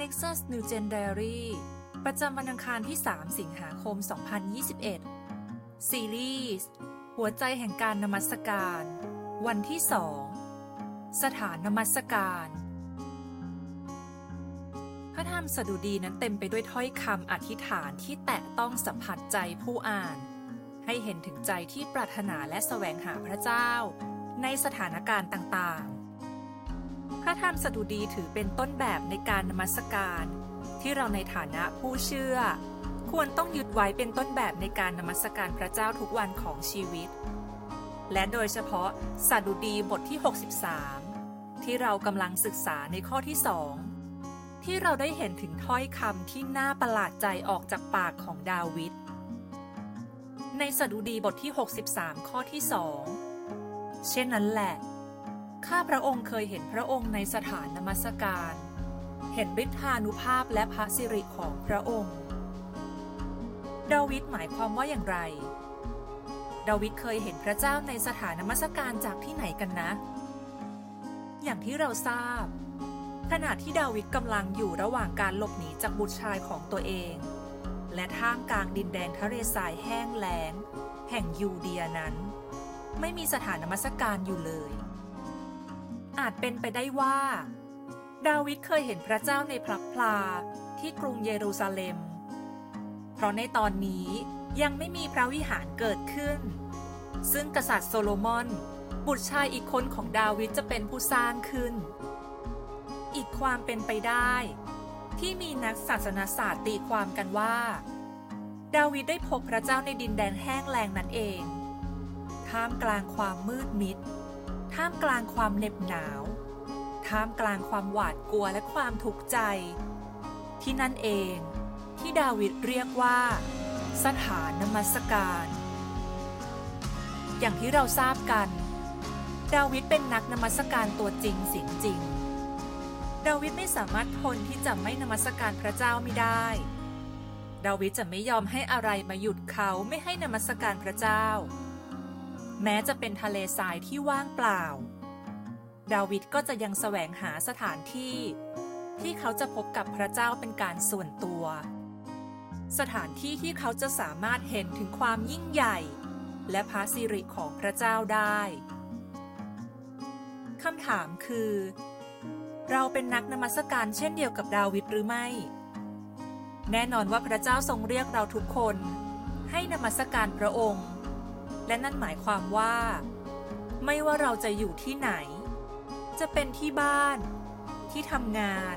Nexus New Gen Diary ประจำวันอังคารที่ 3 สิงหาคม 2021 ซีรีส์หัวใจแห่งการนมัสการ วันที่2สถานนมัสการ พระธรรมสดุดีนั้นเต็มไปด้วยถ้อยคำอธิษฐานที่แตะต้องสัมผัสใจผู้อ่าน ให้เห็นถึงใจที่ปรารถนาและแสวงหาพระเจ้า ในสถานการณ์ต่างๆ ระธรรมสดุดีถือเป็นต้นแบบในการนมัสการ ที่เราในฐานะผู้เชื่อ ควรต้องยึดไว้เป็นต้นแบบในการนมัสการพระเจ้าทุกวันของชีวิต และโดยเฉพาะสดุดีบทที่ 63 ที่เรากำลังศึกษาในข้อที่สองที่เราได้เห็นถึงถ้อยคำที่น่าประหลาดใจออกจากปากของดาวิดในสดุดีบทที่ 63 ข้อที่สองเช่นนั้นแหละ ข้าพระองค์เคยเห็นพระองค์ในสถานนมัสการ เห็นฤทธานุภาพและพระสิริของพระองค์ ดาวิดหมายความว่าอย่างไร ดาวิดเคยเห็นพระเจ้าในสถานนมัสการจากที่ไหนกันนะ อย่างที่เราทราบ ขณะที่ดาวิดกำลังอยู่ระหว่างการหลบหนีจากบุตรชายของตัวเอง และท่ามกลางดินแดนทะเลทรายแห้งแล้ง แห่งยูเดียนั้น ไม่มีสถานนมัสการอยู่เลย อาจเป็นไปได้ว่า ดาวิดเคยเห็นพระเจ้าในพลับพลาที่กรุงเยรูซาเล็ม เพราะในตอนนี้ยังไม่มีพระวิหารเกิดขึ้น ซึ่งกษัตริย์โซโลมอน บุตรชายอีกคนของดาวิดจะเป็นผู้สร้างขึ้น อีกความเป็นไปได้ ที่มีนักศาสนาศาสตร์ตีความกันว่า ดาวิดได้พบพระเจ้าในดินแดนแห้งแล้งนั่นเองท่ามกลางความมืดมิด ท่ามกลางความเหน็บหนาว ท่ามกลางความหวาดกลัวและความทุกข์ใจ ที่นั่นเองที่ดาวิดเรียกว่า สถานนมัสการ อย่างที่เราทราบกัน ดาวิดเป็นนักนมัสการตัวจริงเสียงจริง ดาวิดไม่สามารถทนที่จะไม่นมัสการพระเจ้าไม่ได้ ดาวิดจะไม่ยอมให้อะไรมาหยุดเขาไม่ให้นมัสการพระเจ้า แม้จะเป็นทะเลทรายที่ว่างเปล่า ดาวิดก็จะยังแสวงหาสถานที่ ที่เขาจะพบกับพระเจ้าเป็นการส่วนตัว สถานที่ที่เขาจะสามารถเห็นถึงความยิ่งใหญ่ และพระสิริของพระเจ้าได้คำถามคือ เราเป็นนักนมัสการเช่นเดียวกับดาวิดหรือไม่ แน่นอนว่าพระเจ้าทรงเรียกเราทุกคน ให้นมัสการพระองค์ และนั่นหมายความว่า ไม่ว่าเราจะอยู่ที่ไหน จะเป็นที่บ้าน ที่ทำงาน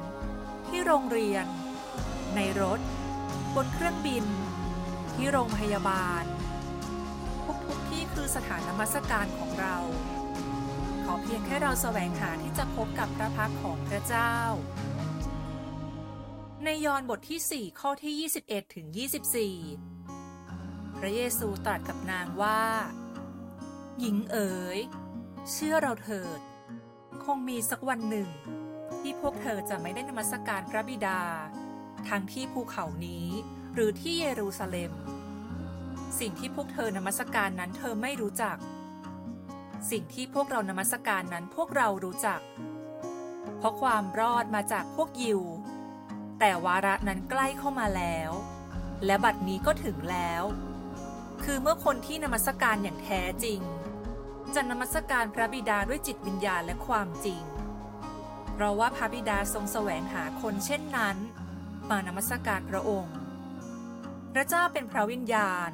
ที่โรงเรียน ในรถ บนเครื่องบิน ที่โรงพยาบาลทุกๆที่คือสถานนมัสการของเรา ขอเพียงแค่เราแสวงหาที่จะพบกับพระพักของพระเจ้า ในยอห์นบทที่ 4 ข้อที่ 21ถึง24 พระเยซูตรัสกับนางว่า หญิงเอ๋ย เชื่อเราเถิด คงมีสักวันหนึ่ง ที่พวกเธอจะไม่ได้นมัสการพระบิดา ทั้งที่ภูเขานี้หรือที่เยรูซาเล็ม สิ่งที่พวกเธอนมัสการนั้นเธอไม่รู้จัก สิ่งที่พวกเรานมัสการนั้นพวกเรารู้จัก เพราะความรอดมาจากพวกยิว แต่วาระนั้นใกล้เข้ามาแล้ว และบัดนี้ก็ถึงแล้ว คือเมื่อคนที่นมัสการอย่างแท้จริง จะนมัสการพระบิดาด้วยจิตวิญญาณและความจริง เพราะว่าพระบิดาทรงแสวงหาคนเช่นนั้น มานมัสการพระองค์ พระเจ้าเป็นพระวิญญาณ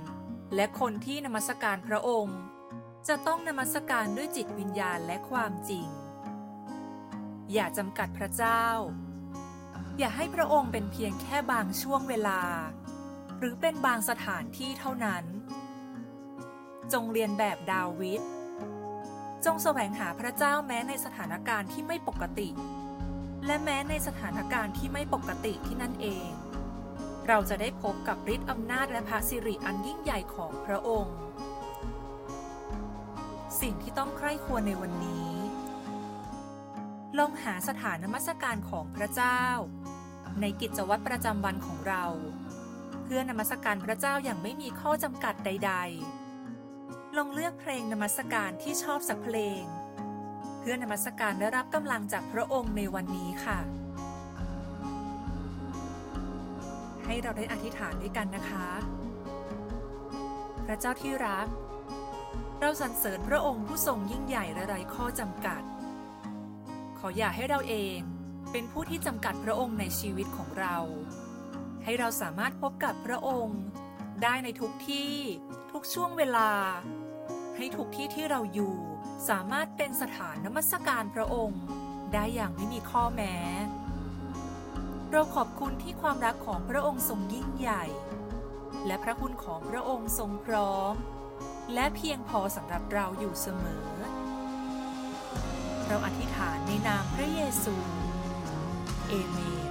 และคนที่นมัสการพระองค์ จะต้องนมัสการด้วยจิตวิญญาณและความจริง อย่าจำกัดพระเจ้า อย่าให้พระองค์เป็นเพียงแค่บางช่วงเวลา หรือเป็นบางสถานที่เท่านั้น จงเรียนแบบดาวิด จงแสวงหาพระเจ้าแม้ในสถานการณ์ที่ไม่ปกติ และแม้ในสถานการณ์ที่ไม่ปกติที่นั่นเอง เราจะได้พบกับฤทธิ์อำนาจและพระสิริอันยิ่งใหญ่ของพระองค์ สิ่งที่ต้องใคร่ควรในวันนี้ ลองหาสถานนมัสการของพระเจ้า ในกิจวัตรประจำวันของเรา เพื่อนมัสการพระเจ้าอย่างไม่มีข้อจำกัดใด ๆ ลองเลือกเพลงนมัสการที่ชอบสักเพลง เพื่อนมัสการได้รับกำลังจากพระองค์ในวันนี้ค่ะ ให้เราได้อธิษฐานด้วยกันนะคะ พระเจ้าที่รัก เราสรรเสริญพระองค์ผู้ทรงยิ่งใหญ่และไร้ข้อจำกัด ขออย่าให้เราเองเป็นผู้ที่จำกัดพระองค์ในชีวิตของเรา ให้เราสามารถพบกับพระองค์ ได้ในทุกที่ทุกช่วงเวลา ให้ทุกที่ที่เราอยู่ สามารถเป็นสถานนมัสการพระองค์ ได้อย่างไม่มีข้อแม้ เราขอบคุณที่ความรักของพระองค์ทรงยิ่งใหญ่ และพระคุณของพระองค์ทรงพร้อม และเพียงพอสำหรับเราอยู่เสมอ เราอธิษฐานในนามพระเยซู เอเมน